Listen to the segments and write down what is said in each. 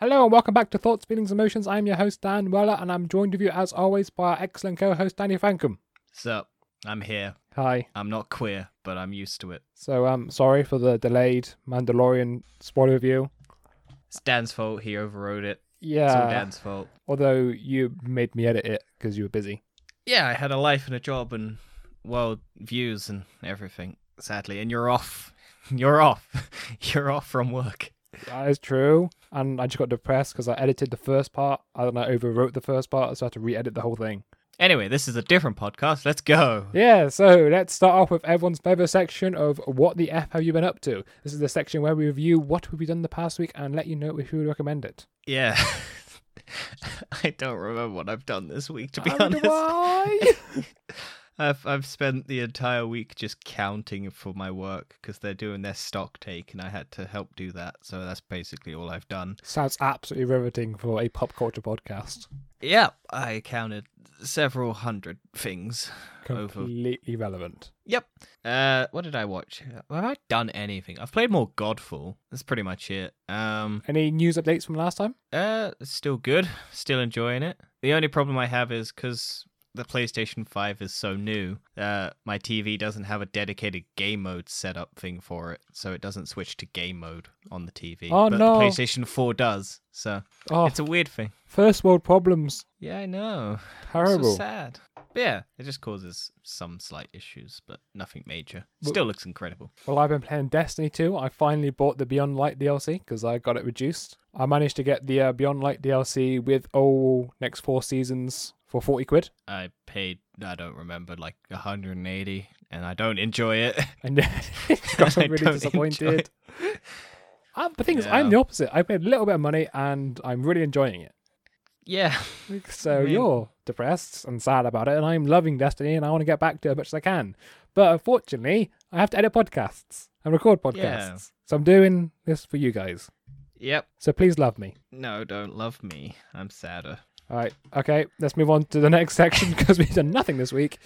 Hello and welcome back to Thoughts, Feelings, Emotions. I'm your host Dan Weller, and I'm joined with you as always by our excellent co-host Danny Frankham. So, I'm here. Hi. I'm not queer, but I'm used to it. So um, sorry for the delayed Mandalorian spoiler review. It's Dan's fault. He overrode it. Yeah. It's all Dan's fault. Although you made me edit it because you were busy. Yeah, I had a life and a job and world views and everything. Sadly, and you're off. You're off. You're off from work. That is true. And I just got depressed because I edited the first part and I overwrote the first part, so I had to re-edit the whole thing. Anyway, this is a different podcast. Let's go. Yeah, so let's start off with everyone's favourite section of What the F Have You Been Up To? This is the section where we review what we've we done the past week and let you know if we would recommend it. Yeah. I don't remember what I've done this week, to be honest. I. I've I've spent the entire week just counting for my work because they're doing their stock take, and I had to help do that. So that's basically all I've done. Sounds absolutely riveting for a pop culture podcast. Yeah, I counted several hundred things. Over. Completely relevant. Yep. Uh, what did I watch? Have I done anything? I've played more Godfall. That's pretty much it. Um, Any news updates from last time? uh, it's still good. Still enjoying it. The only problem I have is because the PlayStation 5 is so new, uh, my TV doesn't have a dedicated game mode setup thing for it, so it doesn't switch to game mode on the TV. Oh, but no. the PlayStation 4 does, so Oh, it's a weird thing. first world problems. Yeah, I know. Terrible. So sad. But yeah, it just causes some slight issues, but nothing major. But- Still looks incredible. Well, I've been playing Destiny 2. I finally bought the Beyond Light DLC because I got it reduced. I managed to get the uh, Beyond Light DLC with all next four seasons for 40 quid. I paid, I don't remember, like 180, and I don't enjoy it. And got I really disappointed. it. Um, the thing is, I'm the opposite. I paid a little bit of money and I'm really enjoying it. Yeah. So I mean- you're depressed and sad about it, and I'm loving Destiny and I want to get back to it as much as I can. But unfortunately, I have to edit podcasts and record podcasts. Yeah. So I'm doing this for you guys. Yep. So please love me. No, don't love me. I'm sadder. All right. Okay. Let's move on to the next section because we've done nothing this week.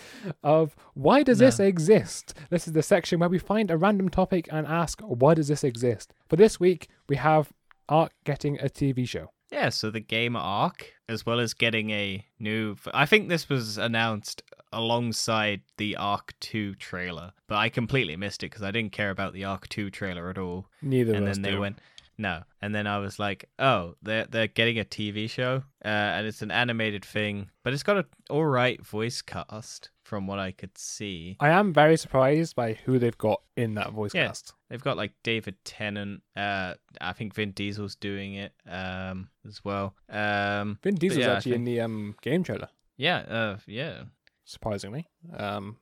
Of why does this exist? This is the section where we find a random topic and ask why does this exist. For this week, we have Ark getting a TV show. Yeah, so the game Ark, as well as getting a new. I think this was announced alongside the Ark 2 trailer, but I completely missed it because I didn't care about the Ark 2 trailer at all. Neither and then they do. went no and then i was like oh they're they're getting a tv show uh, and it's an animated thing but it's got an all right voice cast from what i could see I am very surprised by who they've got in that voice Yeah. cast. they've got like david tennant uh i think vin diesel's doing it um as well um Vin Diesel's yeah, actually in the um, game trailer, yeah uh yeah surprisingly. Um,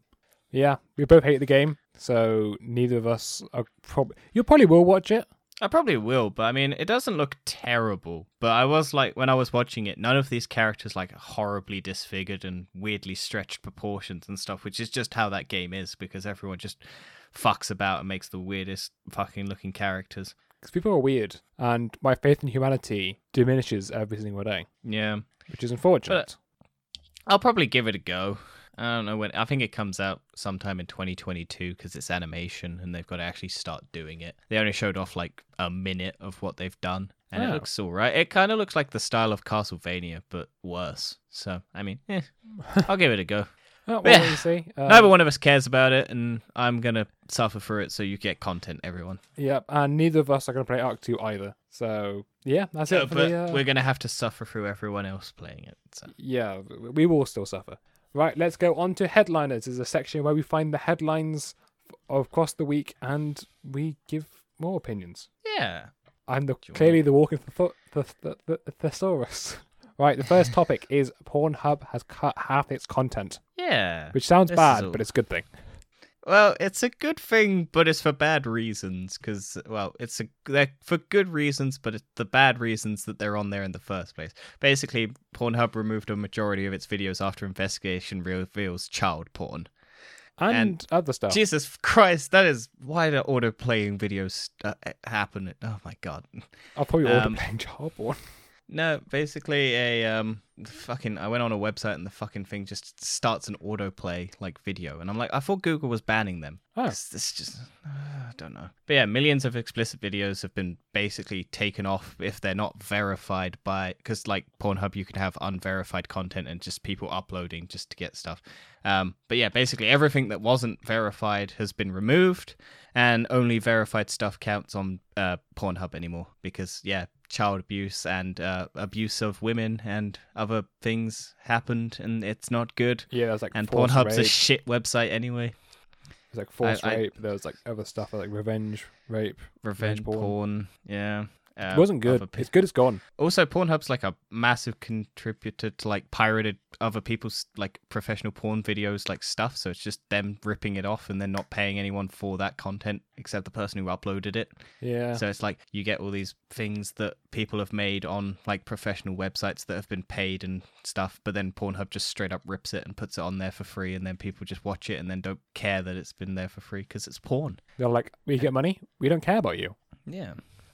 yeah, we both hate the game, so neither of us are probably. You probably will watch it. I probably will, but I mean, it doesn't look terrible. But I was like, when I was watching it, none of these characters like horribly disfigured and weirdly stretched proportions and stuff, which is just how that game is because everyone just fucks about and makes the weirdest fucking looking characters. Because people are weird, and my faith in humanity diminishes every single day, Yeah, which is unfortunate. I'll probably give it a go. I don't know when. I think it comes out sometime in 2022 because it's animation and they've got to actually start doing it. They only showed off like a minute of what they've done, and Oh. it looks all right. It kind of looks like the style of Castlevania, but worse. So I mean, eh, I'll give it a go. Oh, Yeah. you see. Um, Neither one of us cares about it, and I'm gonna suffer for it. So you get content, everyone. Yep, and neither of us are going to play Ark 2 either. So, yeah, that's So, it for but the. Uh, we're gonna have to suffer through everyone else playing it. So Yeah, we will still suffer. Right, let's go on to headliners. This is a section where we find the headlines f- across the week and we give more opinions. yeah, I'm the, clearly the walking the, the, the thesaurus. Right, the first topic is Pornhub has cut half its content, yeah. which sounds bad, all- but it's a good thing. Well, it's a good thing, but it's for bad reasons. Because, well, it's a they're for good reasons, but it's the bad reasons that they're on there in the first place. Basically, Pornhub removed a majority of its videos after investigation reveals child porn. And, And other stuff. Jesus Christ, that is why the auto playing videos uh, happen. Oh my God. I'll probably um, playing child porn. No, basically a um fucking I went on a website and the fucking thing just starts an autoplay like video and I'm like I thought Google was banning them. Oh. It's just uh, I don't know. But yeah, millions of explicit videos have been basically taken off if they're not verified by cuz like Pornhub you can have unverified content and just people uploading just to get stuff. Um but yeah, basically everything that wasn't verified has been removed and only verified stuff counts on uh, Pornhub anymore because yeah, child abuse and uh, abuse of women and other things happened, and it's not good. Yeah, there's like And Pornhub's a shit website anyway. There's like forced I- rape. There was like other stuff like revenge rape. Revenge porn. porn. yeah. Uh, it wasn't good. pe- It's good. It's gone. Also, Pornhub's like a massive contributor to like pirated other people's like professional porn videos, like stuff. So it's just them ripping it off and then not paying anyone for that content except the person who uploaded it. Yeah. So it's like you get all these things that people have made on like professional websites that have been paid and stuff, but then Pornhub just straight up rips it and puts it on there for free, and then people just watch it and then don't care that it's been there for free because it's porn. They're like, we get money. We don't care about you. Yeah.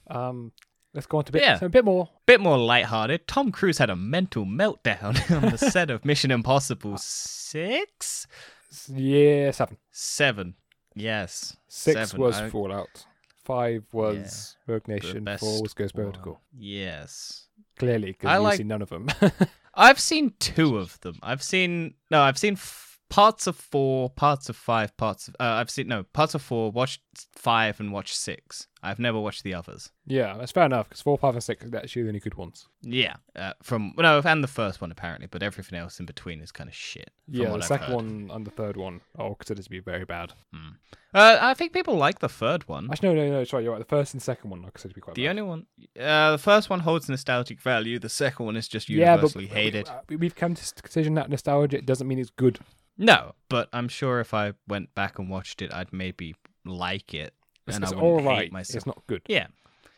Um, let's go on to a bit, Yeah. so a bit more. Bit more lighthearted. Tom Cruise had a mental meltdown on the set of Mission Impossible Six, S- Yeah, seven. Seven. Yes. Six Seven, was I- Fallout. Five was Rogue Nation. Four was Ghost. Protocol. Yes. Clearly, because you've like- seen none of them. I've seen two of them. I've seen no, I've seen f- parts of four, parts of five, parts of. Uh, I've seen no parts of four. Watched five and watched six. I've never watched the others. yeah, that's fair enough. Because four, five, and six are actually the only good ones. Yeah, uh, from no, and the first one apparently, but everything else in between is kind of shit. from Yeah, the I've second heard. one and the third one are all considered to be very bad. Uh, I think people like the third one. Actually, no, no, no. Sorry, you're right. The first and second one are considered to be quite The bad. only one, uh, the first one holds nostalgic value. The second one is just yeah, but universally hated. we- We've come to the decision that nostalgia doesn't mean it's good. No, but I'm sure if I went back and watched it, I'd maybe like it, It's, and it's I all hate myself. It's not good. Yeah,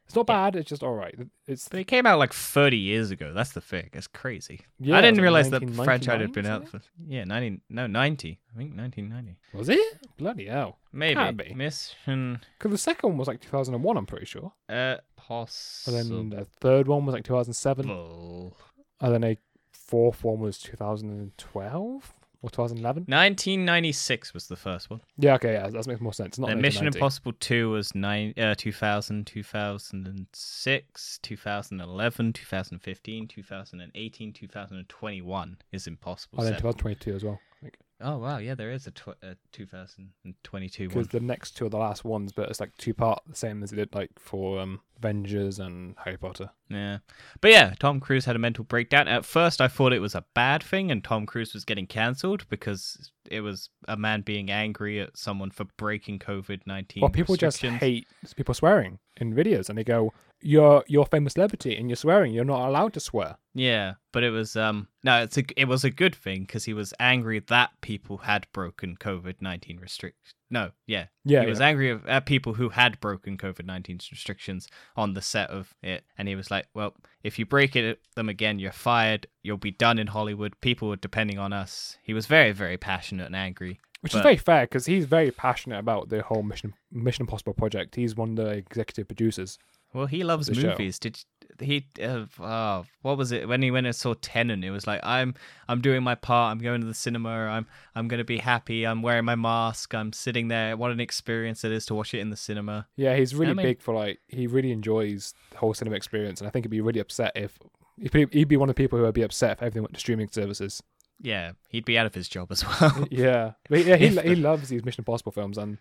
It's not Yeah. bad. It's just all right. It's but it came out like 30 years ago. That's the thing. It's crazy. yeah, I didn't realize that 1999, franchise had been out for yeah 90 no 90 I think 1990 Was it? Bloody hell! maybe Can't be. Mission Because the second one was like 2001. I'm pretty sure. uh possible. And then the third one was like 2007. And then a fourth one was 2012 or 2011. 1996 was the first one. Yeah, okay, yeah, that makes more sense. Not then Mission Impossible 2 was nine, uh, 2000, 2006, 2011, 2015, 2018, 2021 is Impossible. And then 2022 as well. I think. Oh wow, yeah, there is a, tw- a 2022 Because one. the next two are the last ones, but it's like two part the same as it did like for um, Avengers and Harry Potter. Yeah. But yeah, Tom Cruise had a mental breakdown. At first, I thought it was a bad thing and Tom Cruise was getting cancelled because it was a man being angry at someone for breaking COVID 19. Well, people just hate people swearing in videos, and they go, "You're you're a famous celebrity, and you're swearing. You're not allowed to swear." Yeah, but it was um no, it's a it was a good thing because he was angry that people had broken COVID nineteen restrict. No, yeah, Yeah, he was angry at- at people who had broken COVID nineteen restrictions on the set of it, and he was like, "Well, if you break it them again, you're fired. You'll be done in Hollywood. People are depending on us." He was very very passionate and angry. Which But- is very fair because he's very passionate about the whole Mission Mission Impossible project. He's one of the executive producers. Well, he loves The show. movies. Did he? Uh, oh, what was it when he went and saw Tenet? It was like I'm I'm doing my part. I'm going to the cinema. I'm I'm gonna be happy. I'm wearing my mask. I'm sitting there. What an experience it is to watch it in the cinema. Yeah, he's really I mean- big for like he really enjoys the whole cinema experience, and I think he'd be really upset if he'd be, one of the people who would be upset if everything went to streaming services. Yeah, he'd be out of his job as well. yeah, but yeah, he he loves these Mission Impossible films, and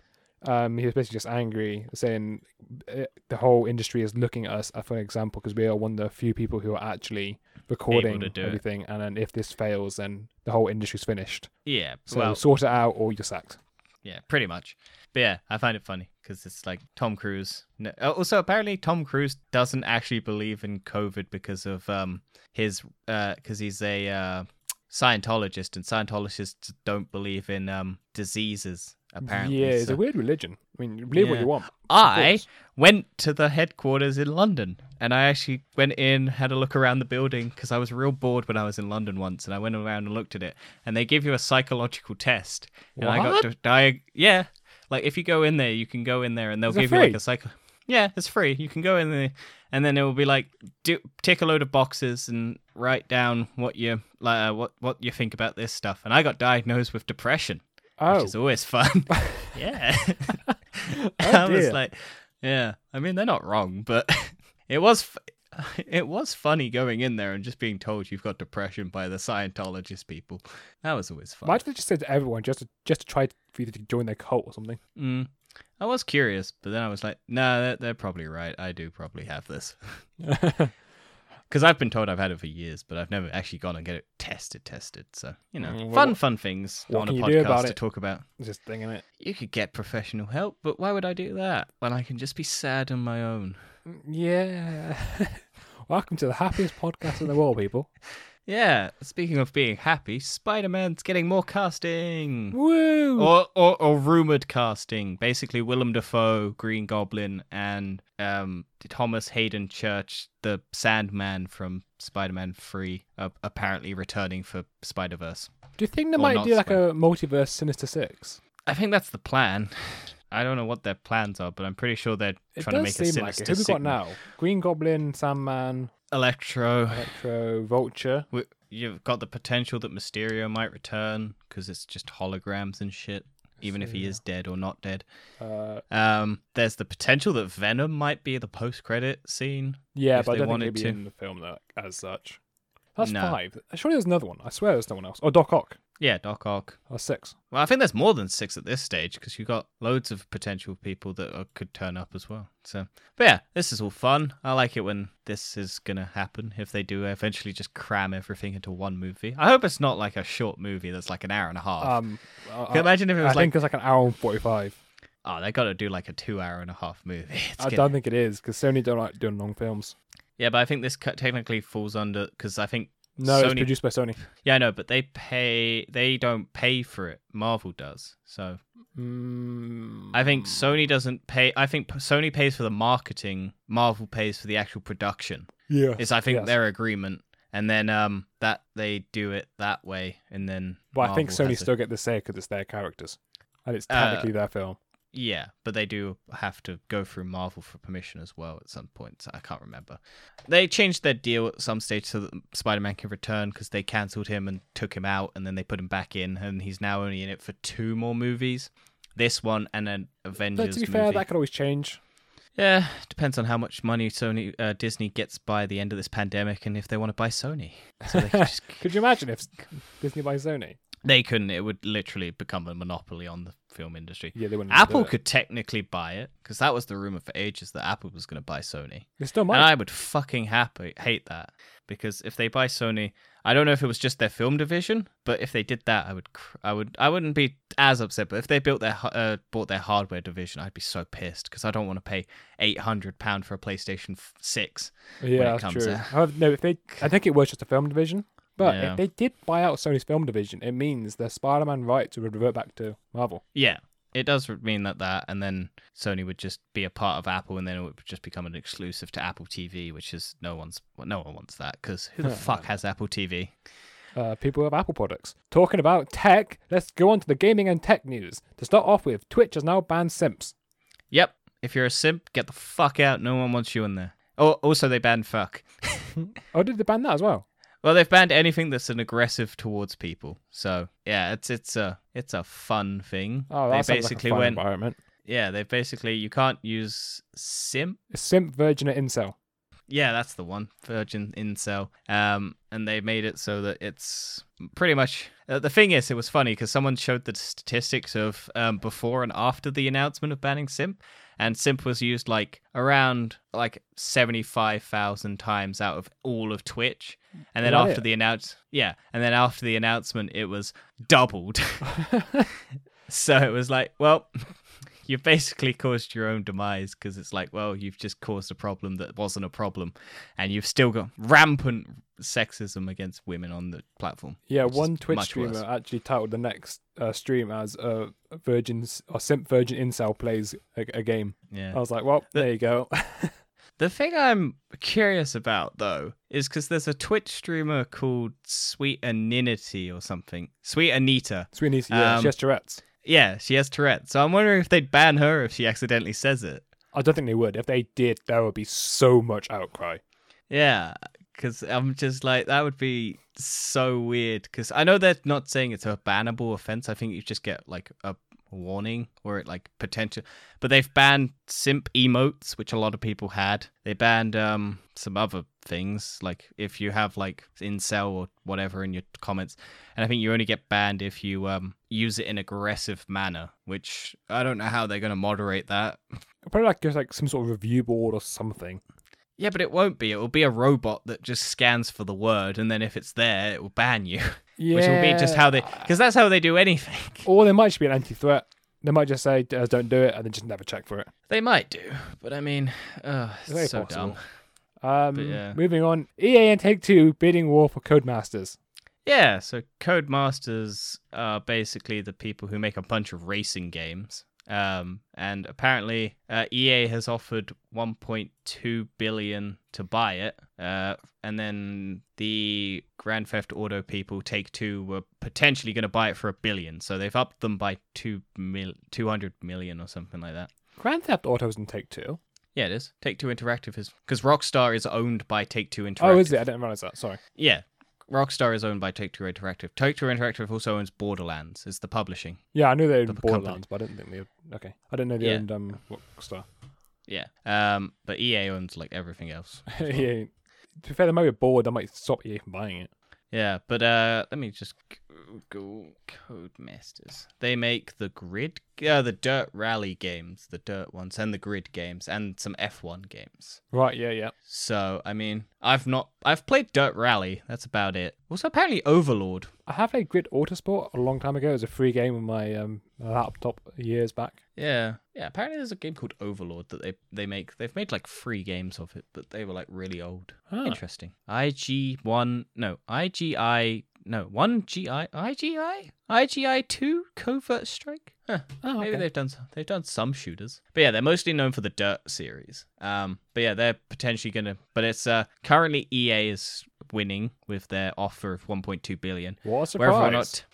um, he was basically just angry, saying uh, the whole industry is looking at us uh, for an example because we are one of the few people who are actually recording do it. everything, and then if this fails, then the whole industry's finished. yeah, So well, sort it out, or you're sacked. yeah, pretty much. But yeah, I find it funny because it's like Tom Cruise. No, uh, also, apparently, Tom Cruise doesn't actually believe in COVID because of um his uh because he's a uh, Scientologist, and Scientologists don't believe in um diseases. Apparently, yeah, it's a weird religion. I mean, believe what you want. I went to the headquarters in London and I actually went in, had a look around the building because I was real bored when I was in London once and I went around and looked at it and they give you a psychological test. And I got What? to diag- yeah. Like if you go in there, you can go in there and they'll Is give you like a psycho Yeah, it's free. You can go in there, and then it will be like do tick a load of boxes and write down what you like, uh, what what you think about this stuff. And I got diagnosed with depression, Oh, which is always fun. yeah, Oh, I was like, yeah. I mean, they're not wrong, but it was. F- it was funny going in there and just being told you've got depression by the Scientologist people. That was always fun. why did they just say to everyone just to, just to try for you to join their cult or something? Mm. I was curious, but then I was like, no, they're, they're probably right. I do probably have this. Because I've been told I've had it for years, but I've never actually gone and get it tested, tested. So, you know, Mm, well, fun, fun things on a can you do podcast to talk about. just thinking it. You could get professional help, but why would I do that when I can just be sad on my own? Yeah. Welcome to the happiest podcast in the world, people. Yeah, speaking of being happy, Spider Man's getting more casting. Woo! Or, or, or rumored casting. Basically, Willem Dafoe, Green Goblin, and um, Thomas Haden Church, the Sandman from Spider Man 3, are apparently returning for Spider Verse. do you think they might do like Spider- a multiverse Sinister Six? I think that's the plan. I don't know what their plans are, but I'm pretty sure they're It trying to make a seem like sinister it. Who we got now? Green Goblin, Sandman, Electro. Electro, Vulture. We- You've got the potential that Mysterio might return because it's just holograms and shit, even if he is dead or not dead. Uh, Um, there's the potential that Venom might be the post-credit scene. yeah, If but I they don't think wanted it'd be to. in the film though, as such. That's No. five. Surely there's another one. I swear there's no one else. Oh, Doc Ock. Yeah, Doc Ock. That's six. Well, I think there's more than six at this stage because you've got loads of potential people that are, could turn up as well. So, but yeah, this is all fun. I like it when this is gonna happen. If they do eventually just cram everything into one movie, I hope it's not like a short movie that's like an hour and a half. Um, Can you imagine if it I was like, think it's like an hour and forty-five. oh, they got to do like a two-hour and a half movie. It's I gonna- don't think it is because Sony don't like doing long films. Yeah, but I think this cut technically falls under because I think No, it's produced by Sony. yeah, I know, but they pay. They don't pay for it. Marvel does. So Mm, I think Sony doesn't pay. I think Sony pays for the marketing. Marvel pays for the actual production. yeah, It's I think yes. their agreement, and then um that they do it that way, and then. But I think Sony still get the say because it's their characters, and it's Uh, technically their film. Yeah, but they do have to go through Marvel for permission as well at some point. So I can't remember. They changed their deal at some stage so that Spider-Man can return because they cancelled him and took him out, and then they put him back in, and he's now only in it for two more movies. This one and then Avengers. But to be movie. fair, that could always change. Yeah, depends on how much money Sony uh, Disney gets by the end of this pandemic, and if they want to buy Sony. So just, Could you imagine if Disney buys Sony? They couldn't. It would literally become a monopoly on the film industry. Yeah, they wouldn't. Apple could technically buy it because that was the rumor for ages that Apple was going to buy Sony, They still might. and I would fucking happy hate that because if they buy Sony, I don't know if it was just their film division, but if they did that, I would, cr- I would, I wouldn't be as upset. But if they built their, uh, bought their hardware division, I'd be so pissed because I don't want to pay eight hundred pound for a PlayStation Six. yeah, it that's comes true. out. However, no, if they, I think it was just a film division. But Yeah. if they did buy out Sony's film division, it means the Spider-Man rights would revert back to Marvel. Yeah, it does mean that that, and then Sony would just be a part of Apple, and then it would just become an exclusive to Apple TV, which is no one's, well, no one wants that because who the fuck has Apple TV? Uh, people with Apple products. Talking about tech, let's go on to the gaming and tech news. To start off with, Twitch has now banned simps. Yep, if you're a simp, get the fuck out. No one wants you in there. Oh, also they banned fuck. Oh, did they ban that as well? Well, they've banned anything that's an aggressive towards people. So yeah, it's it's a it's a fun thing. Oh, they that sounds basically like a fun went environment. yeah. They basically you can't use simp It's simp, virgin, and incel. Yeah, that's the one. Virgin Incel. Um, and they made it so that it's pretty much. Uh, the thing is, it was funny because someone showed the statistics of um, before and after the announcement of banning Simp, and Simp was used like around like seventy five thousand times out of all of Twitch, and then that after the announce, yeah, and then after the announcement, it was doubled. so it was like, well. You've basically caused your own demise because it's like, well, you've just caused a problem that wasn't a problem, and you've still got rampant sexism against women on the platform. Yeah, one Twitch streamer worse. actually titled the next uh, stream as uh, "Virgin or Simp Virgin Incel plays a, a game." Yeah. I was like, "Well, The- there you go." The thing I'm curious about though is because there's a Twitch streamer called Sweet Aninity or something. Sweet Anita. Sweeney's, yeah, Um, she has Tourette's. Yeah, she has Tourette. So I'm wondering if they'd ban her if she accidentally says it. I don't think they would. If they did, there would be so much outcry. Yeah, because I'm just like that would be so weird. Because I know they're not saying it's a bannable offense. I think you just get like a warning or it like potential. But they've banned simp emotes, which a lot of people had. They banned um some other things like if you have like incel or whatever in your comments, and I think you only get banned if you um use it in aggressive manner. Which I don't know how they're gonna moderate that. Probably like just like some sort of review board or something. Yeah, but it won't be. It will be a robot that just scans for the word, and then if it's there, it will ban you. Yeah. Which will be just how they, because that's how they do anything. Or there might just be an anti-threat. They might just say, uh, "Don't do it," and then just never check for it. They might do, but I mean, uh, It's so possible. dumb. Um, yeah. Moving on, EA and Take Two bidding war for Codemasters. Yeah, so Codemasters are basically the people who make a bunch of racing games. Um, and apparently, uh, EA has offered 1.2 billion to buy it. Uh, and then the Grand Theft Auto people, Take Two, were potentially going to buy it for a billion. So they've upped them by two mil- 200 million or something like that. Grand Theft Auto's in Take Two. Yeah, it is. Take Two Interactive is because Rockstar is owned by Take Two Interactive. Oh, is it? I didn't realize that. Sorry. Yeah. Rockstar is owned by Take Two Interactive. Take Two Interactive also owns Borderlands. It's the publishing. Yeah, I knew they owned The company. Borderlands, but I didn't think they. Owned... Okay, I didn't know they Yeah. owned um Rockstar. Yeah. Um, but EA owns like everything else. yeah. To be fair, they might be bored. They might stop EA from buying it. Yeah, but uh, let me just go, go Codemasters. They make the Grid, uh, the Dirt Rally games, the Dirt ones, and the Grid games, and some F1 games. Right? Yeah, yeah. So I mean, I've not, I've played Dirt Rally. That's about it. Also, apparently Overlord. I have played Grid Autosport a long time ago. It was a free game on my um laptop years back. Yeah, yeah. Apparently, there's a game called Overlord that they they make. They've made like three games of it, but they were like really old. Ah. Interesting. IG one, no, IGI, no, one GI, IGI, IGI two Covert Strike. Huh. Oh, Maybe okay. they've done some, they've done some shooters, but yeah, they're mostly known for the Dirt series. Um, but yeah, they're potentially gonna. But it's uh currently EA is winning with their offer of 1.2 billion. What a surprise! Whether or not,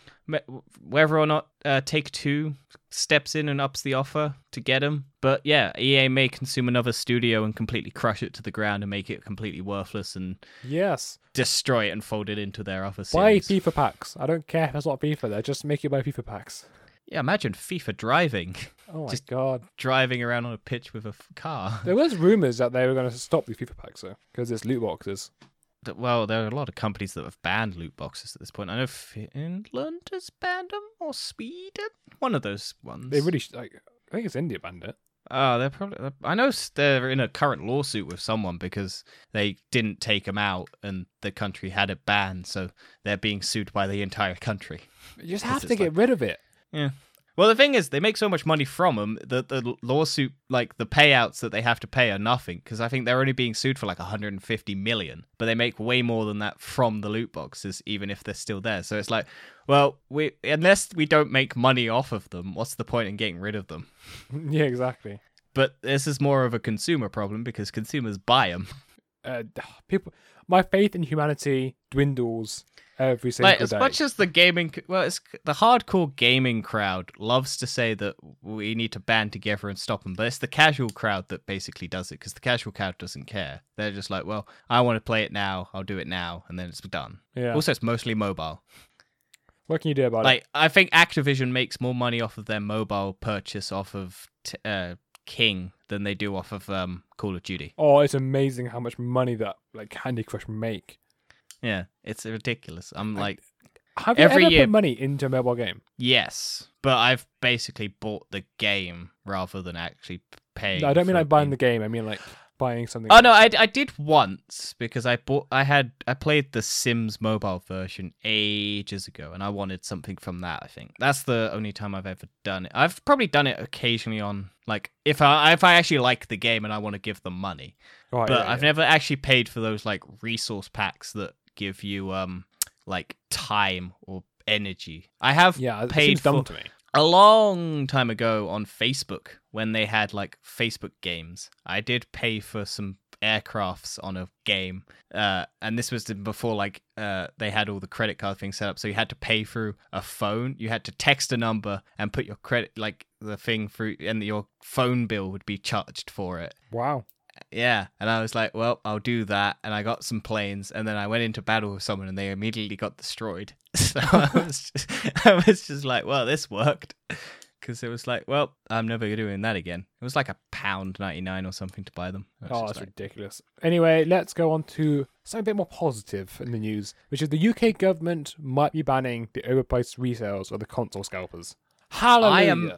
whether or not uh, Take Two steps in and ups the offer to get them, but yeah, EA may consume another studio and completely crush it to the ground and make it completely worthless and Yes. destroy it and fold it into their other Buy. FIFA packs. I don't care if it's not FIFA. They're just make you buy FIFA packs. yeah, imagine FIFA driving, Oh my Just- god. driving around on a pitch with a f- car. There was rumors that they were going to stop the FIFA packs though, because it's loot boxes. Well, there are a lot of companies that have banned loot boxes at this point. I know Finland has banned them, or Sweden, one of those ones. They really sh- like. I think it's India banned it. Oh, they're probably. Uh, I know they're in a current lawsuit with someone because they didn't take them out and the country had it banned, so they're being sued by the entire country. You just have to it's get rid of it. Yeah. Well, the thing is, they make so much money from them that the lawsuit, like the payouts that they have to pay, are nothing. Because I think they're only being sued for like 150 million, but they make way more than that from the loot boxes, even if they're still there. So it's like, well, we unless we don't make money off of them, what's the point in getting rid of them? yeah, exactly. But this is more of a consumer problem because consumers buy them. Uh, people, my faith in humanity dwindles every single Like as day. much as the gaming, well, it's the hardcore gaming crowd loves to say that we need to band together and stop them, but it's the casual crowd that basically does it because the casual crowd doesn't care. They're just like, well, I want to play it now, I'll do it now, and then it's done. yeah. Also, it's mostly mobile. what can you do about it? Like I think Activision makes more money off of their mobile purchase off of t- uh, King than they do off of um, Call of Duty. Oh, it's amazing how much money that like Candy Crush make. Yeah, it's ridiculous. I'm like. Have you Every ever year- put money into a mobile game? Yes, but I've basically bought the game rather than actually paying. No, I don't mean for like it buying being- the game. I mean like buying something. Oh no, I, I did once because I bought I had I played the Sims mobile version ages ago and I wanted something from that. I think that's the only time I've ever done it. I've probably done it occasionally on like if I if I actually like the game and I want to give them money, Right, but yeah, I've yeah. never actually paid for those like resource packs that give you um like time or energy. I have Yeah, paid for- to me. a long time ago on Facebook when they had like Facebook games. I did pay for some aircrafts on a game. Uh, and this was before like uh, they had all the credit card things set up, so you had to pay through a phone. You had to text a number and put your credit like the thing through, and your phone bill would be charged for it. Wow. Yeah, and I was like, well, I'll do that. And I got some planes, and then I went into battle with someone, and they immediately got destroyed. So I was just, I was just like, well, this worked. Because it was like, well, I'm never doing that again. It was like a pound 99 or something to buy them. Oh, that's like, ridiculous. Anyway, let's go on to something a bit more positive in the news, which is the UK government might be banning the overpriced resales or the console scalpers. Hallelujah. I am-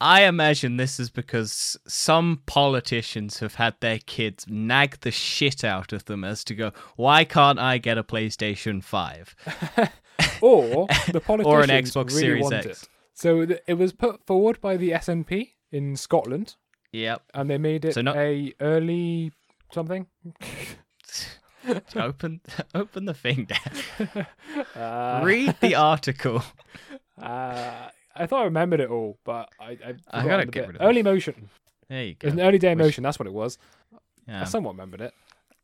I imagine this is because some politicians have had their kids nag the shit out of them as to go, why can't I get a PlayStation 5? or the politicians Or an Xbox really Series want X. it. So th- it was put forward by the SNP in Scotland, Yep. and they made it So not- a early something. open open the thing down. Uh, Read the article. uh, I thought I remembered it all, but I I, I gotta get rid of early motion. There you It go. was an early day Which- motion. That's what it was. I somewhat remembered it.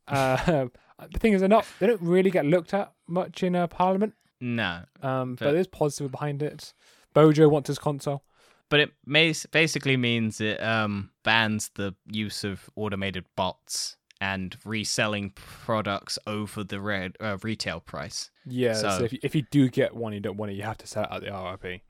Uh, the thing is, they're not. They don't really get looked at much in uh, Parliament. No, Um, but But- there's positive behind it. Bojo wants his console. but it may, basically means it um, bans the use of automated bots and reselling products over the red uh, retail price. Yeah. So, So- if, you, if you do get one, you don't want it. You have to sell it at the RRP.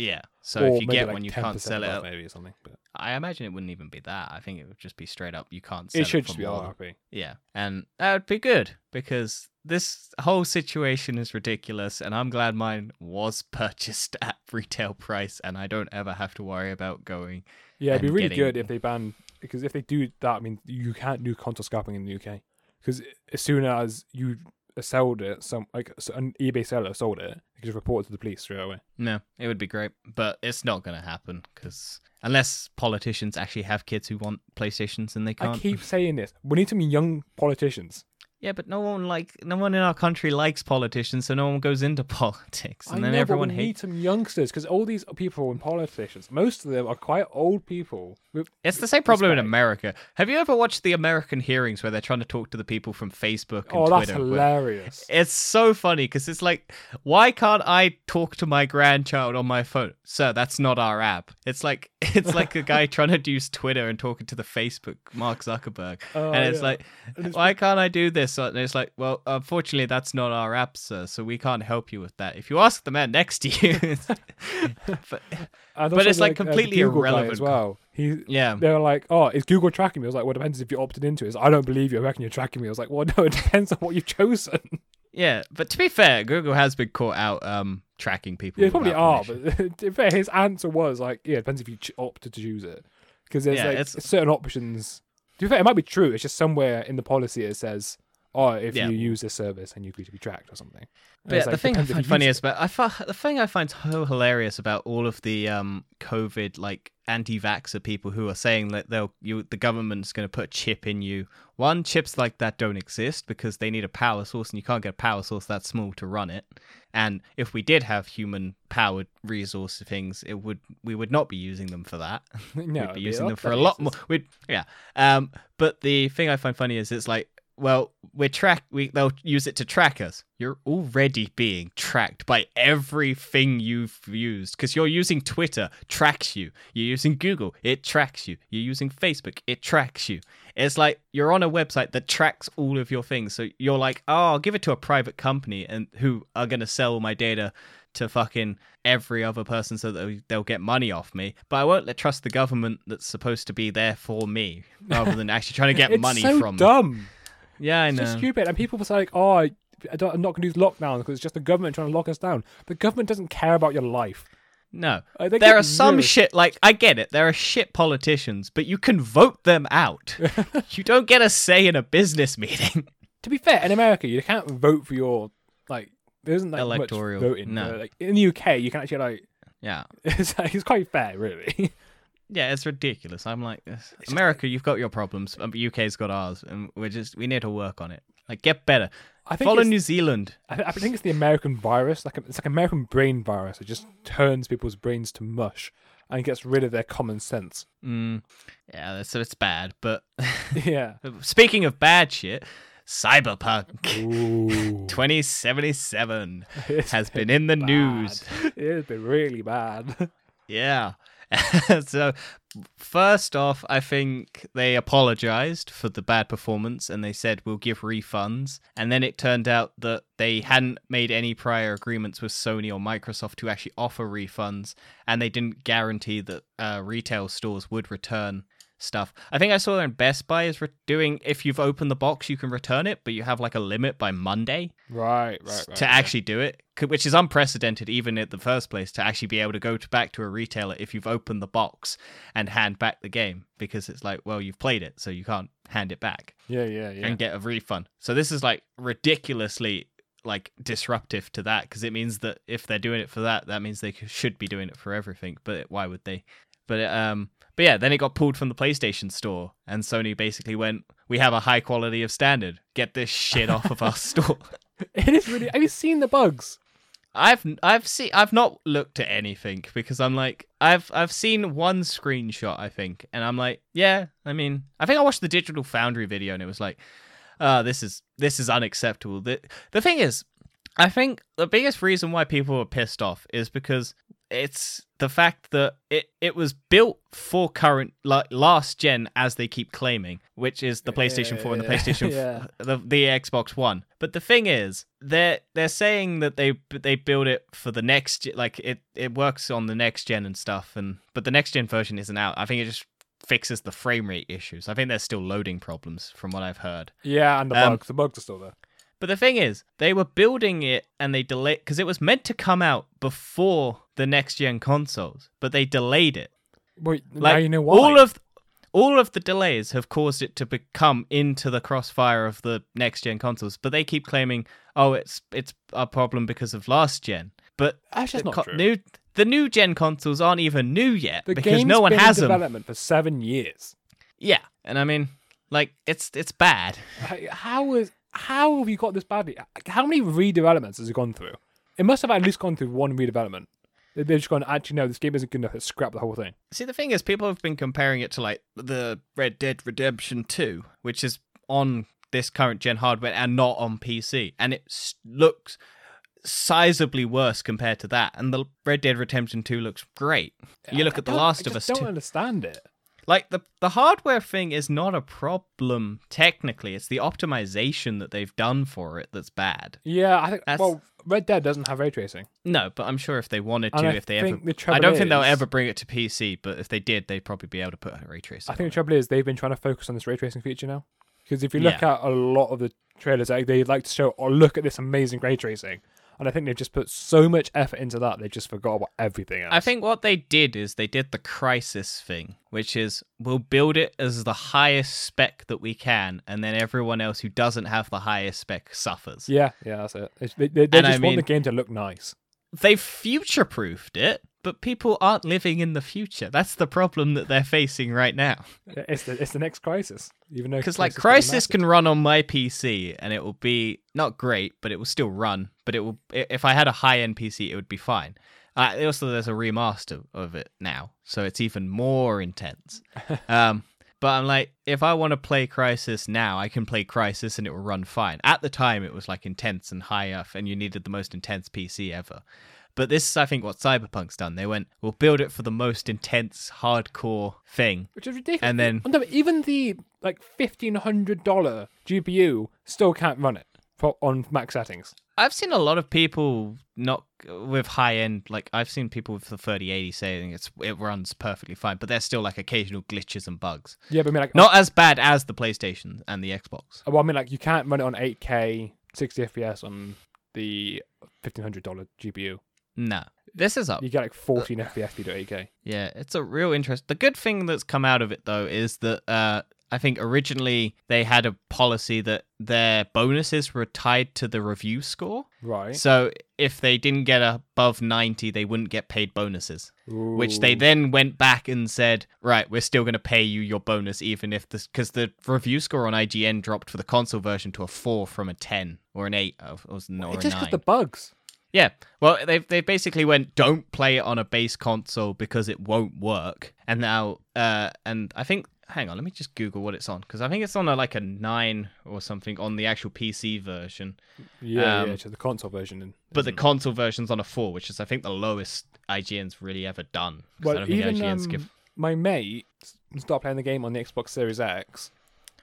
Yeah. So if you get like one, you can't sell it. maybe or something. But I imagine it wouldn't even be that. I think it would just be straight up. You can't. Sell it should for just be RRP. Yeah, and that would be good because this whole situation is ridiculous, and I'm glad mine was purchased at retail price, and I don't ever have to worry about going. Yeah, it'd be really getting- good if they ban because if they do that, I mean you can't do console scalping in the UK because as soon as you sold it, some like an eBay seller sold it, you just report it to the police straight away. No, it would be great, but it's not going to happen because unless politicians actually have kids who want PlayStations and they can't. I keep saying this. We need some young politicians. Yeah, but no one like no one in our country likes politicians, so no one goes into politics, and I then know, everyone but we need some youngsters because all these people in politicians, most of them are quite old people. with- It's the same problem in. America. Have you ever watched the American hearings where they're trying to talk to the people from Facebook and Oh, that's Twitter? where- hilarious. It's so funny because it's like, why can't I talk to my grandchild on my phone? Sir, that's not our app. It's like it's like a guy trying to use Twitter and talking to the Facebook Mark Zuckerberg, Oh, and it's yeah. like, And it's- why can't I do this? And it's like, well, unfortunately, that's not our app, sir. So we can't help you with that. If you ask the man next to you, but but it's, like, uh, the completely guy irrelevant. as well. He yeah, they were like, "Oh, is Google tracking me?" I was like, "Well, it depends if you opted into it." It's, I don't believe you. I reckon you're tracking me. I was like, "Well, no, it depends on what you've chosen." yeah. But to be fair, Google has been caught out um tracking people. yeah, they probably are, permission. but fair, his answer was like, "Yeah, it depends if you ch- opted to choose it." Because there's Yeah, like it's- certain options. To be fair, it might be true. It's just somewhere in the policy it says, "Oh, if Yeah. you use this service, and you agree to be tracked or something." But yeah, like, the thing I find you funny is, but I the thing I find so hilarious about all of the um, COVID like anti-vaxxer people who are saying that they'll you the government's going to put a chip in you. One, chips like that don't exist because they need a power source, and you can't get a power source that small to run it. And if we did have human-powered resource things, it would we would not be using them for that. no, We'd be be using them for a lot more. We'd yeah. Um, but the thing I find funny is it's like, well, we're track. We they'll use it to track us. You're already being tracked by everything you've used because you're using Twitter, tracks you. You're using Google, it tracks you. You're using Facebook, it tracks you. It's like you're on a website that tracks all of your things. So you're like, oh, I'll give it to a private company and who are gonna sell my data to fucking every other person so that they'll get money off me. But I won't let trust the government that's supposed to be there for me rather than actually trying to get money so from me. dumb. Yeah, I It's know. just stupid. And people were like, "Oh, I, I'm not going to use lockdown because it's just the government trying to lock us down." The government doesn't care about your life. No. Uh, There are some shit like I get it. There are shit politicians, but you can vote them out. you don't get a say in a business meeting. To be fair, in America, you can't vote for your like. There isn't like Electoral, much voting. no. Like in the UK, you can actually like. yeah. It's, like, it's quite fair, really. Yeah, it's ridiculous. I'm like, this- America, you've got your problems. UK's got ours, and we're just we need to work on it. Like, get better. I think Follow New Zealand. I, th- I think it's the American virus. Like it's like American brain virus. It just turns people's brains to mush and gets rid of their common sense. Mm, yeah, so it's bad. But yeah. speaking of bad shit, Cyberpunk Ooh. 2077 It's has been in the bad. news. It's been really bad. Yeah. so, first off, I think they apologized for the bad performance and they said we'll give refunds. And then it turned out that they hadn't made any prior agreements with Sony or Microsoft to actually offer refunds, and they didn't guarantee that uh, retail stores would return stuff. I think I saw in Best Buy is re- doing if you've opened the box, you can return it, but you have like a limit by Monday right, right, right. to actually do it, which is unprecedented even at the first place to actually be able to go to back to a retailer if you've opened the box and hand back the game because it's like, well, you've played it, so you can't hand it back Yeah, yeah, yeah. and get a refund. So this is like ridiculously like disruptive to that because it means that if they're doing it for that, that means they should be doing it for everything. But why would they? But um, but yeah, then it got pulled from the PlayStation Store, and Sony basically went, "We have a high quality of standard. Get this shit off of our store." It is really. Have you seen the bugs? I've I've seen I've not looked at anything because I'm like I've I've seen one screenshot I think and I'm like yeah I mean I think I watched the Digital Foundry video and it was like uh this is this is unacceptable the the thing is I think the biggest reason why people were pissed off is because it's the fact that it, it was built for current like last gen as they keep claiming which is the PlayStation 4 and the Yeah, PlayStation yeah. the the Xbox One. But the thing is, they're they're saying that they they build it for the next like it it works on the next gen and stuff, and but the next gen version isn't out. I think it just fixes the frame rate issues. I think there's still loading problems from what I've heard. Yeah, and the Um, bugs. The bugs are still there. But the thing is, they were building it and they delayed because it was meant to come out before the next gen consoles, but they delayed it. Wait, now you know why. all of all of the delays have caused it to become into the crossfire of the next gen consoles, but they keep claiming, "Oh, it's it's a problem because of last gen." But That's just the not co- true. new the new gen consoles aren't even new yet the because no one been has in them. development for seven years. Yeah, and I mean, like it's it's bad. How is how have you got this badly? How many redevelopments has it gone through? It must have at least gone through one redevelopment. They- They've just gone, actually, no, this game isn't good enough. Let's scrap the whole thing. See, the thing is, people have been comparing it to like the Red Dead Redemption 2, which is on this current gen hardware and not on PC, and it looks sizably worse compared to that. And the Red Dead Redemption 2 looks great. You look I at The Last of Us just don't 2. understand it. Like the the hardware thing is not a problem technically. It's the optimization that they've done for it that's bad. Yeah, I think. That's- Well, Red Dead doesn't have ray tracing. No, but I'm sure if they wanted to, if they ever, the I don't think they'll ever bring it to PC. But if they did, they'd probably be able to put a ray tracing. I think the trouble is they've been trying to focus on this ray tracing feature now. Because if you look Yeah. at a lot of the trailers, like, they like to show, oh, look at this amazing ray tracing. And I think they've just put so much effort into that, they just forgot about everything else. I think what they did is they did the Crysis thing, which is we'll build it as the highest spec that we can, and then everyone else who doesn't have the highest spec suffers. Yeah, yeah, that's it. They they, they And I just want the game to look nice. They've future proofed it, but people aren't living in the future. That's the problem that they're facing right now. It's the, it's the next Crysis. Even though Because like Crysis Crysis can run on my PC and it will be not great, but it will still run. But it will if I had a high end PC, it would be fine. Uh, also, there's a remaster of it now, so it's even more intense. um, but I'm like, if I want to play Crysis now, I can play Crysis and it will run fine. At the time, it was like intense and high up, and you needed the most intense PC ever. But this is, I think, what Cyberpunk's done. They went, we'll build it for the most intense, hardcore thing. which is ridiculous. And then- then even the like fifteen hundred dollar GPU still can't run it for, on max settings. I've seen a lot of people not with high end. Like I've seen people with the 3080 saying it's it runs perfectly fine, but there's still like occasional glitches and bugs. Yeah, but I mean, like, Not as bad as the PlayStation and the Xbox. Oh, well, I mean, like, you can't run it on eight K, sixty FPS on the fifteen hundred dollar GPU. No, this is up. You get like fourteen FPS to eight K. Yeah, it's a real interest. The good thing that's come out of it though is that uh, I think originally they had a policy that their bonuses were tied to the review score. Right. So if they didn't get above 90, they wouldn't get paid bonuses, which they then went back and said, right, we're still going to pay you your bonus, even if this, because the review score on IGN dropped for the console version to a 4 from a 10 or an 8 or, or, or It just 9. got the bugs. Yeah. Well, they they basically went don't play it on a base console because it won't work. And now uh and I think hang on, let me just google what it's on because I think it's on a, like a 9 or something on the actual PC version, Yeah, Um, yeah, to the console version. and- but the console version's on a 4, which is I think the lowest IGN's really ever done. well, even um, give my mate started playing the game on the Xbox Series X,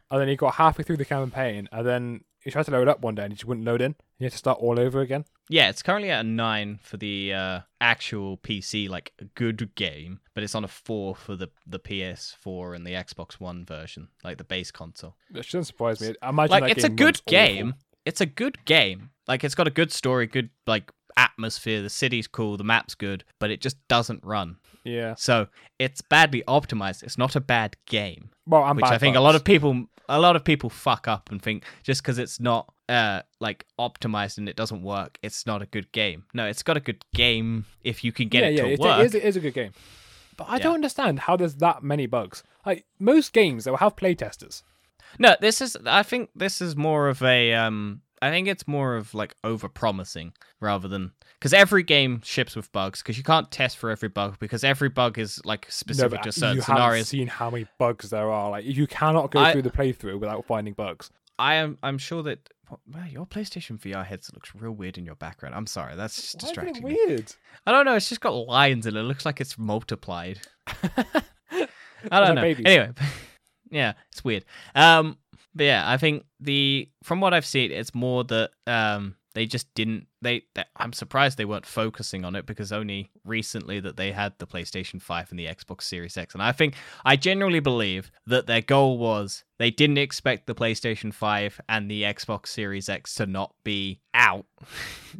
and then he got halfway through the campaign, and then he tried to load it up one day and it just wouldn't load in. You had to start all over again. Yeah, it's currently at a 9 for the uh, actual PC like a good game, but it's on a 4 for the the PS4 and the Xbox One version, like the base console. That shouldn't surprise me. I imagine like it's a good runs awful. game. It's a good game. Like it's got a good story, good like atmosphere. The city's cool, the map's good, but it just doesn't run. Yeah. So it's badly optimized. It's not a bad game, Well, I'm which I think a lot of people a lot of people fuck up and think just because it's not uh like optimized and it doesn't work, it's not a good game. No, it's got a good game if you can get yeah, it yeah, to it, work. it is, it is a good game. But I Yeah. don't understand how there's that many bugs. Like most games, they'll have playtesters. No, this is. I think this is more of a. Um, I think it's more of like over promising rather than because every game ships with bugs because you can't test for every bug because every bug is like specific but to certain you scenarios. seen how many bugs there are. Like you cannot go I- through the playthrough without finding bugs. I am. I'm sure that. Wow, your PlayStation VR headset looks real weird in your background. I'm sorry, that's just Why is it distracting. weird? I don't know. It's just got lines and it looks like it's multiplied. I don't know. babies. Anyway, yeah, it's weird. Um, but yeah, I think the from what I've seen, it's more that um they just didn't. They, they I'm surprised they weren't focusing on it because only recently that they had the PlayStation Five and the Xbox Series X, and I think I genuinely believe that their goal was they didn't expect the PlayStation Five and the Xbox Series X to not be out.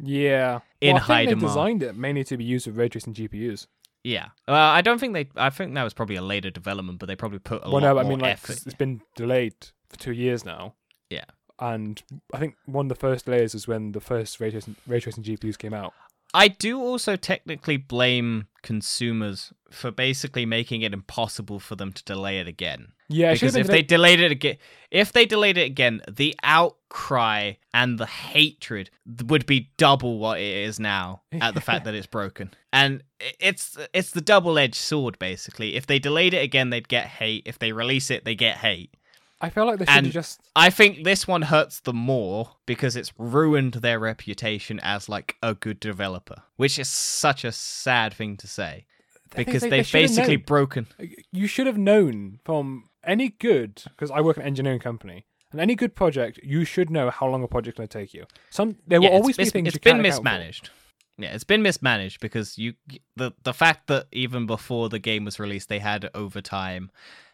Yeah. In well, I think high they demand. designed it mainly to be used with ray tracing GPUs. Yeah, uh, I don't think they. I think that was probably a later development, but they probably put a well, lot no, I more mean, like, effort. it's been delayed for two years now. Yeah. And I think one of the first delays was when the first ray tracing, ray tracing GPUs came out. I do also technically blame consumers for basically making it impossible for them to delay it again. Yeah, because if they delayed- it again, if they delayed it again, the outcry and the hatred would be double what it is now at the fact that it's broken. And it's it's the double-edged sword basically. If they delayed it again, they'd get hate. If they release it, they get hate. I feel like they should and- just. I think this one hurts them more because it's ruined their reputation as like a good developer, which is such a sad thing to say is because they- they've they basically broken. You should have known from any good, because I work in an engineering company, and any good project, you should know how long a project's going to take you. Some there Yeah, will always be it's, things it's you been can't account for. mismanaged. Yeah, it's been mismanaged because you the the fact that even before the game was released, they had overtime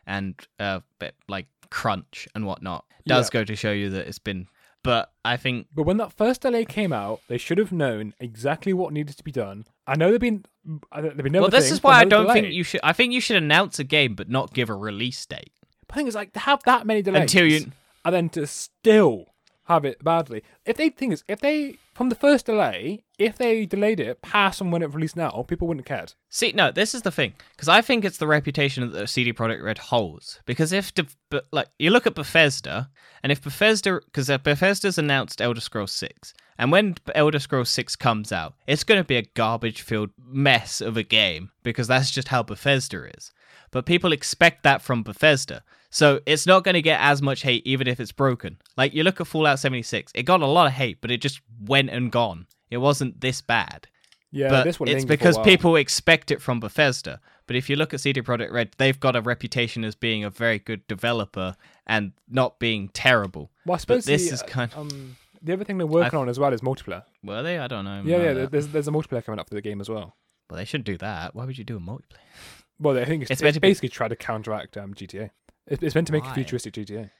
and uh bit like crunch and whatnot. Does Yeah. go to show you that it's been. But I think But when that first delay came out, they should have known exactly what needed to be done. I know they've been they've been well, this is why I don't think you should. I think you should announce a game but not give a release date The thing is, like, to have that many delays until you. and then to still have it badly. If they think is if they from the first delay, if they delayed it past from when it released now, people wouldn't cared. See, no, this is the thing because I think it's the reputation that the CD Projekt Red holds. Because if like you look at Bethesda, and if Bethesda, because Bethesda's announced Elder Scrolls Six, and when Elder Scrolls Six comes out, it's going to be a garbage-filled mess of a game because that's just how Bethesda is. But people expect that from Bethesda. So it's not going to get as much hate even if it's broken. Like you look at Fallout 76, it got a lot of hate, but it just went and gone. It wasn't this bad Yeah, but this one it's lingered for a because people expect it from Bethesda. But if you look at CD Projekt Red, they've got a reputation as being a very good developer and not being terrible. Well, I suppose this the, is uh, kind of um the other thing they're working on as well is multiplayer. were they? I don't know. Yeah, yeah. There's there's a multiplayer coming up for the game as well. Well, they shouldn't do that. Why would you do a multiplayer? Well, I think it's, It's it's, meant to be- basically try to counteract um, GTA. It, it's meant to make Why? a futuristic GTA.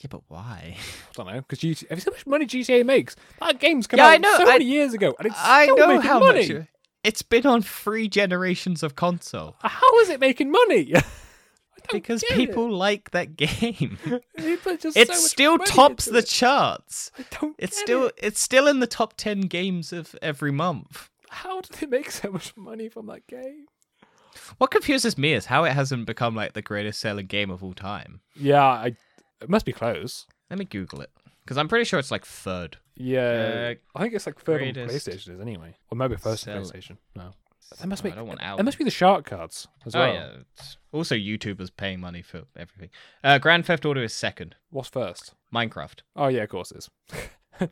Yeah, but why? I don't know because GTA. Have you seen how much money GTA makes? That game's come Yeah, I out know, so I- many years ago, and it's I still know making how money. much. It's been on three generations of console. How is it making money? Because people like that game. it. Just it so still tops the it. charts. I don't It's still it. it's still in the top 10 games of every month. How do they make so much money from that game? What confuses me is how it hasn't become like the greatest selling game of all time. Yeah, I. It must be close. Let me Google it because I'm pretty sure it's like third. Yeah, Uh, I think it's like third on greatest PlayStation is anyway, or maybe first on sell- PlayStation. No, that must Oh, be. I don't want It must be the shark cards as Oh well. yeah. It's also, YouTubers paying money for everything. Uh, Grand Theft Auto is second. What's first? Minecraft. Oh yeah, of course it is.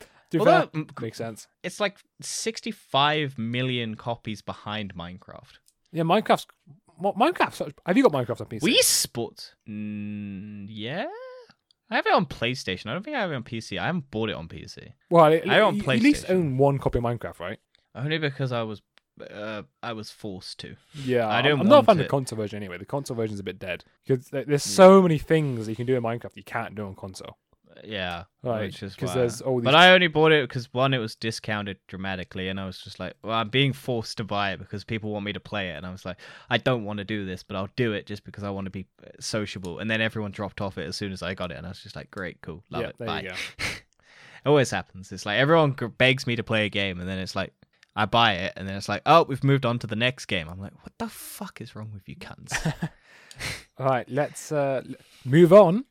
Do Although that makes sense. it's like 65 million copies behind Minecraft. Yeah, Minecraft's. What Minecraft? Have you got Minecraft on PC? Wii Sports. Mm, yeah. I have it on PlayStation. I don't think I have it on PC. I haven't bought it on PC. Well, I own you at least own one copy of Minecraft, right? Only because I was uh, I was forced to. Yeah, I don't I'm not a fan of the console version anyway. The console version is a bit dead because there's so many things that you can do in Minecraft you can't do on console. Yeah, Right, which is 'cause why- there's all these- But I only bought it because one, it was discounted dramatically, and I was just like, well, I'm being forced to buy it because people want me to play it, and I was like, I don't want to do this, but I'll do it just because I want to be uh, sociable. And then everyone dropped off it as soon as I got it, and I was just like, great, cool, love Yeah, it, bye. it always happens. It's like everyone begs me to play a game, and then it's like. I buy it, and then it's like, oh, we've moved on to the next game. I'm like, what the fuck is wrong with you cunts? All right, let's uh, move on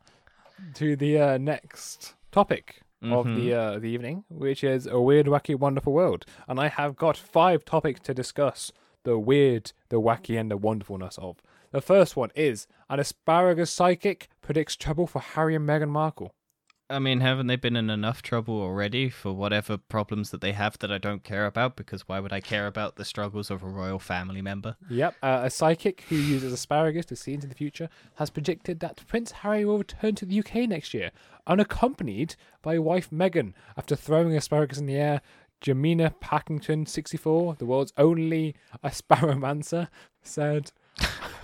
to the uh, next topic of Mhm. the uh, the evening, which is a weird, wacky, wonderful world. And I have got five topics to discuss the weird, the wacky, and the wonderfulness of. The first one is an asparagus psychic predicts trouble for Harry and Meghan Markle. I mean, haven't they been in enough trouble already for whatever problems that they have that I don't care about? Because why would I care about the struggles of a royal family member? Yep, uh, a psychic who uses asparagus to see into the future has predicted that Prince Harry will return to the UK next year, unaccompanied by wife Meghan. After throwing asparagus in the air, Jemima Packington, 64, the world's only asparamancer, said,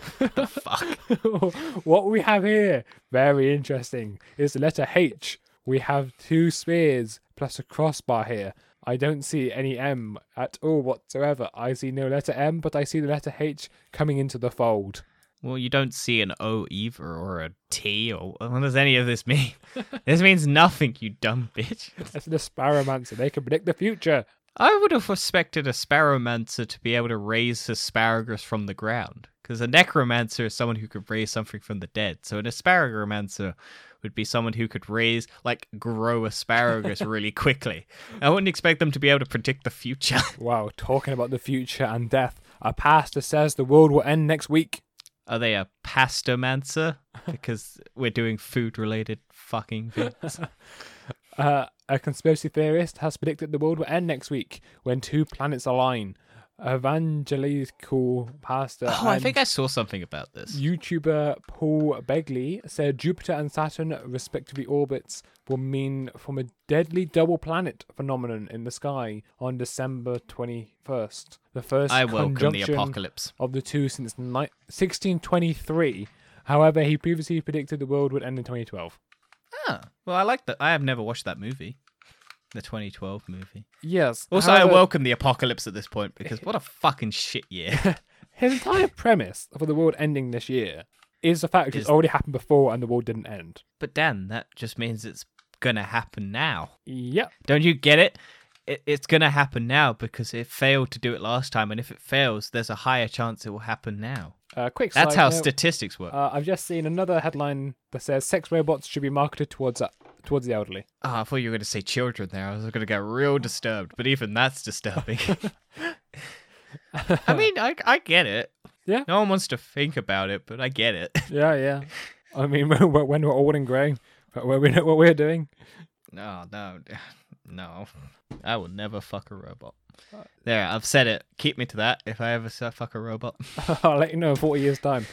Fuck. What we have here, very interesting, is the letter H. We have two spears plus a crossbar here. I don't see any M at all whatsoever. I see no letter M, but I see the letter H coming into the fold. Well, you don't see an O either, or a T, or what does any of this mean? this means nothing, you dumb bitch. That's an asparamancer. They can predict the future. I would have expected a sparrowmancer to be able to raise asparagus from the ground. Because a necromancer is someone who could raise something from the dead. So an asparagomancer would be someone who could raise, like, grow asparagus really quickly. I wouldn't expect them to be able to predict the future. Wow, talking about the future and death. A pastor says the world will end next week. Are they a pastomancer? Because we're doing food related fucking things. Uh, a conspiracy theorist has predicted the world will end next week when two planets align. Evangelical pastor Oh, I think I saw something about this. YouTuber Paul Begley said Jupiter and Saturn, respectively orbits, will mean from a deadly double planet phenomenon in the sky on December 21st. The first I welcome the apocalypse. of the two since ni- 1623. However, he previously predicted the world would end in 2012. Ah, well, I like that. I have never watched that movie, the 2012 movie. Yes. Also, I welcome the apocalypse at this point because what a fucking shit year. His entire premise for the world ending this year is the fact it's already happened before and the world didn't end. but Dan, that just means it's gonna happen now. Yep. Don't you get it? it? It's gonna happen now because it failed to do it last time, and if it fails, there's a higher chance it will happen now. Uh, quick That's how note, statistics work. Uh, I've just seen another headline that says sex robots should be marketed towards towards the elderly. Oh, I thought you were going to say children there. I was going to get real disturbed, but even that's disturbing. I mean, I, I get it. Yeah. No one wants to think about it, but I get it. Yeah, yeah. I mean, when we're when we're old and grey, when we know what we're doing. No, no, no. I will never fuck a robot. There, I've said it. Keep me to that if I ever fuck a robot. I'll let you know in 40 years' time.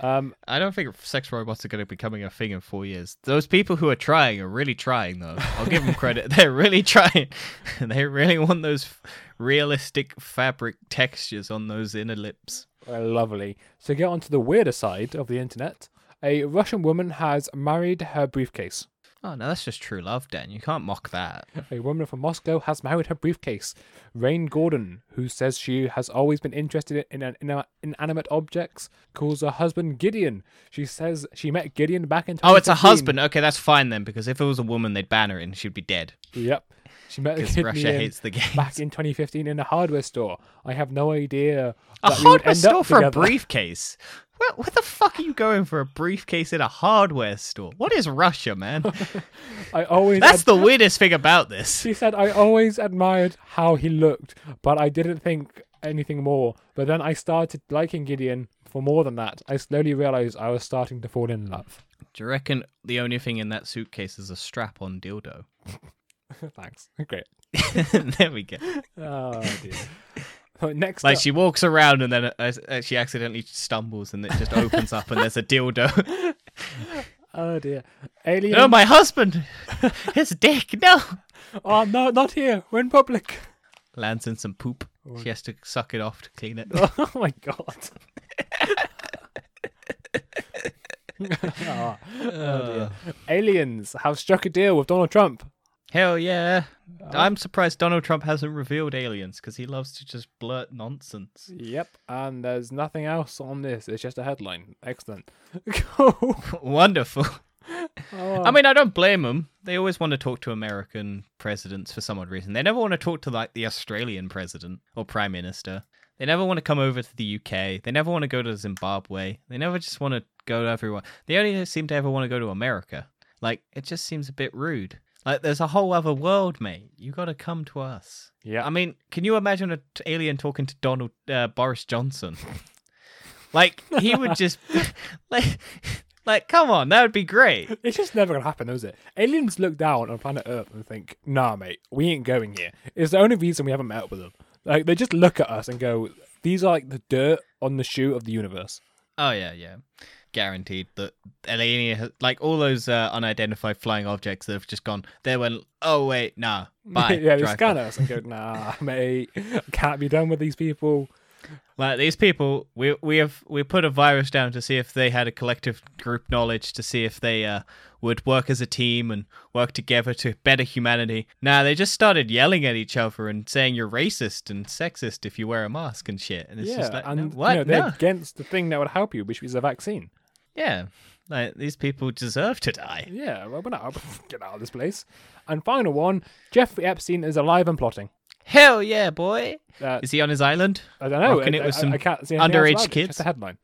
Um, I don't think sex robots are going to be becoming a thing in four years. Those people who are trying are really trying, though. I'll give them credit. They're really trying. they really want those realistic fabric textures on those inner lips. lovely. So get on to the weirder side of the internet. A Russian woman has married her briefcase. Oh no, that's just true love, Dan. You can't mock that. A woman from Moscow has married her briefcase. Rain Gordon, who says she has always been interested in, in, in inanimate objects, calls her husband Gideon. She says she met Gideon back in. Oh, it's a husband. Okay, that's fine then, because if it was a woman, they'd ban her and she'd be dead. Yep. She met Because Gideon Russia hates the games. back in 2015 in a hardware store. I have no idea. a hardware store for a briefcase. Where, where the fuck are you going for a briefcase in a hardware store? What is Russia, man? I always. That's ad- the weirdest thing about this. She said, I always admired how he looked, but I didn't think anything more. But then I started liking Gideon for more than that. I slowly realized I was starting to fall in love. Do you reckon the only thing in that suitcase is a strap-on dildo? Thanks. Great. there we go. Oh, dear. So Next Like up, she walks around and then uh, uh, she accidentally stumbles and it just opens up and there's a dildo. oh dear, alien. no, my husband, his dick. No. Oh no, not here. We're in public. Lands in some poop. She has to suck it off to clean it. Oh my god. oh, oh dear. Aliens have struck a deal with Donald Trump. Hell yeah. Oh. I'm surprised Donald Trump hasn't revealed aliens because he loves to just blurt nonsense. Yep, and there's nothing else on this. It's just a headline. Excellent. Wonderful. Oh, I mean, I don't blame them. They always want to talk to American presidents for some odd reason. They never want to talk to like the Australian president or prime minister. They never want to come over to the UK. They never want to go to Zimbabwe. They never just want to go to everyone. They only seem to ever want to go to America. Like it just seems a bit rude. Like there's a whole other world, mate. You got to come to us. yeah. I mean, can you imagine an alien talking to Donald uh, Boris Johnson? like he would just like like come on, that would be great. It's just never gonna happen, is it? Aliens look down on planet Earth and think, "Nah, mate, we ain't going here." It's the only reason we haven't met up with them. Like they just look at us and go, "These are like the dirt on the shoe of the universe." Oh yeah, yeah. Guaranteed that alien, like all those uh, unidentified flying objects that have just gone. They went, oh wait, nah, bye. yeah, they scan us and go, "Nah, mate, can't be done with these people." Like these people, we we have we put a virus down to see if they had a collective group knowledge to see if they uh, would work as a team and work together to better humanity. Nah, they just started yelling at each other and saying you're racist and sexist if you wear a mask and shit. And it's yeah, just like, and no, you what? know, they're no. against the thing that would help you, which is a vaccine. Yeah, like these people deserve to die. Yeah, well, we're not get out of this place. And final one: Jeffrey Epstein is alive and plotting. Hell yeah, boy! Uh, Is he on his island? I don't know. rocking I, it with I- some I can't see underage kids? Just a headline.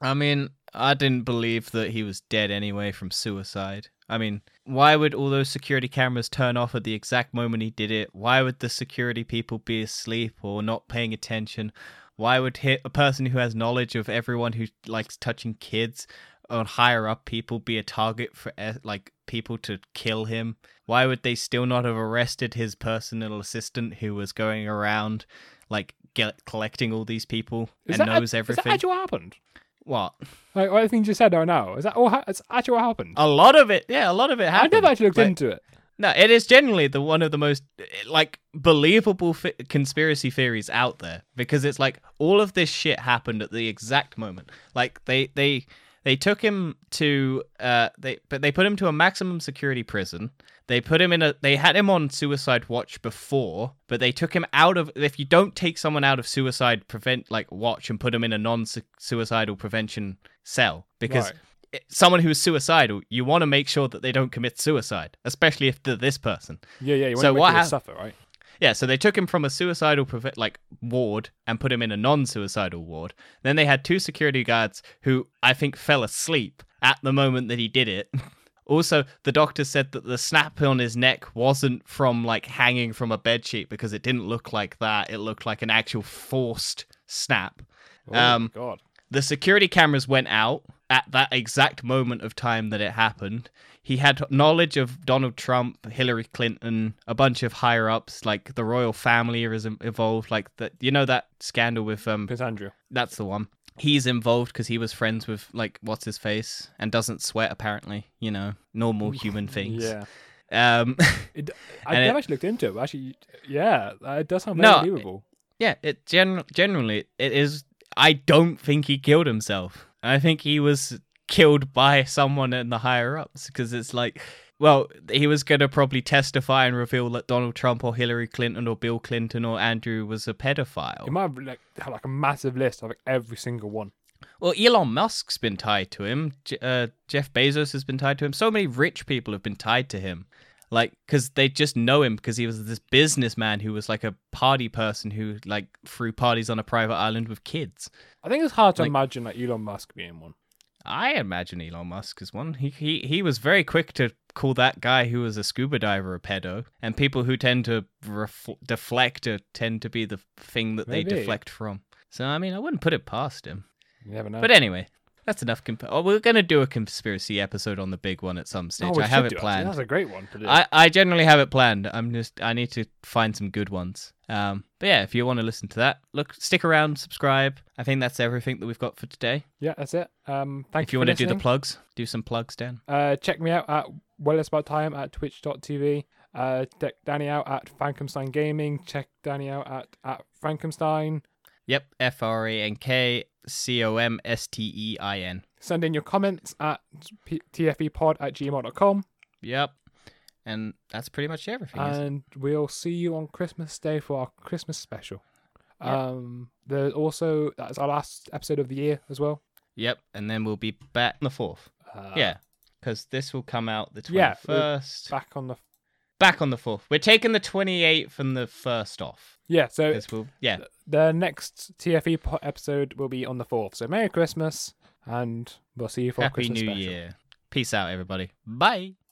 I mean, I didn't believe that he was dead anyway from suicide. I mean, why would all those security cameras turn off at the exact moment he did it? Why would the security people be asleep or not paying attention? Why would a person who has knowledge of everyone who likes touching kids or higher up people be a target for eh, like people to kill him? Why would they still not have arrested his personal assistant who was going around like get, collecting all these people Is and that, knows Is everything? that actually what happened? what? Like everything you just said right now. Is that all? Ha- it's actually what happened? A lot of it, yeah, a lot of it happened. I happened. never actually looked Like, into it. No, it is generally the one of the most eh, like believable fi- conspiracy theories out there because it's like all of this shit happened at the exact moment. Like they they they took him to uh they but they put him to a maximum security prison. They put him in a they had him on suicide watch before, but they took him out of if you don't take someone out of suicide prevent like watch and put him in a non-suicidal prevention cell because Right. someone who is suicidal, you want to make sure that they don't commit suicide, especially if they're this person. Yeah, yeah. You want So what hap- suffer, right? Yeah, so they took him from a suicidal like ward and put him in a non-suicidal ward. Then they had two security guards who I think fell asleep at the moment that he did it. Also, the doctor said that the snap on his neck wasn't from like hanging from a bedsheet because it didn't look like that. It looked like an actual forced snap. Oh Um, God. The security cameras went out at that exact moment of time that it happened. He had knowledge of Donald Trump, Hillary Clinton, a bunch of higher ups, like the royal family is involved. Like that, you know that scandal with um, Prince Andrew. that's the one. He's involved because he was friends with like what's his face and doesn't sweat apparently. You know, normal human things. Yeah. Um. It, I And never it- actually looked into it. But actually, yeah, it does sound No, believable. Yeah, it gen- generally it is. I don't think he killed himself. I think he was killed by someone in the higher ups because it's like well, he was going to probably testify and reveal that Donald Trump or Hillary Clinton or Bill Clinton or Andrew was a pedophile. He might have like, had like a massive list of like, every single one. Well, Elon Musk's been tied to him. J- uh, Jeff Bezos has been tied to him. So many rich people have been tied to him. Like, because they just know him because he was this businessman who was like a party person who like threw parties on a private island with kids. I think it's hard to Like- imagine like Elon Musk being one. I imagine Elon Musk is one. He he he was very quick to call that guy who was a scuba diver a pedo, and people who tend to ref- deflect tend to be the thing that they deflect from. So I mean, I wouldn't put it past him. You never know. But anyway, that's enough. Comp- oh, we're gonna do a conspiracy episode on the big one at some stage. Oh, I have it do, actually. planned. That's a great one to do. I, I generally have it planned. I'm just I need to find some good ones. Um, but yeah, if you want to listen to that, look, stick around, subscribe. I think that's everything that we've got for today. yeah, that's it. Um, thank if you want to do the plugs, do some plugs, Dan. Uh, check me out at Well It's About Time at twitch.tv. Uh, check Danny out at Frankcomstein Gaming. Check Danny out at, at Frankcomstein. Yep, F R A N K C O M S T E I N. Send in your comments at p- tfepod at gmail.com. Yep. And that's pretty much everything. And we'll see you on Christmas Day for our Christmas special. Yep. Um, there's also, that's our last episode of the year as well. Yep, and then we'll be back on the fourth. Uh, yeah, because this will come out the 21st. Yeah. Back on the, back on the fourth. We're taking the twenty eighth and the first off. yeah, so we'll, yeah, the next TFE episode will be on the 4th. So Merry Christmas, and we'll see you for Happy Christmas New special. Year. Peace out, everybody. Bye.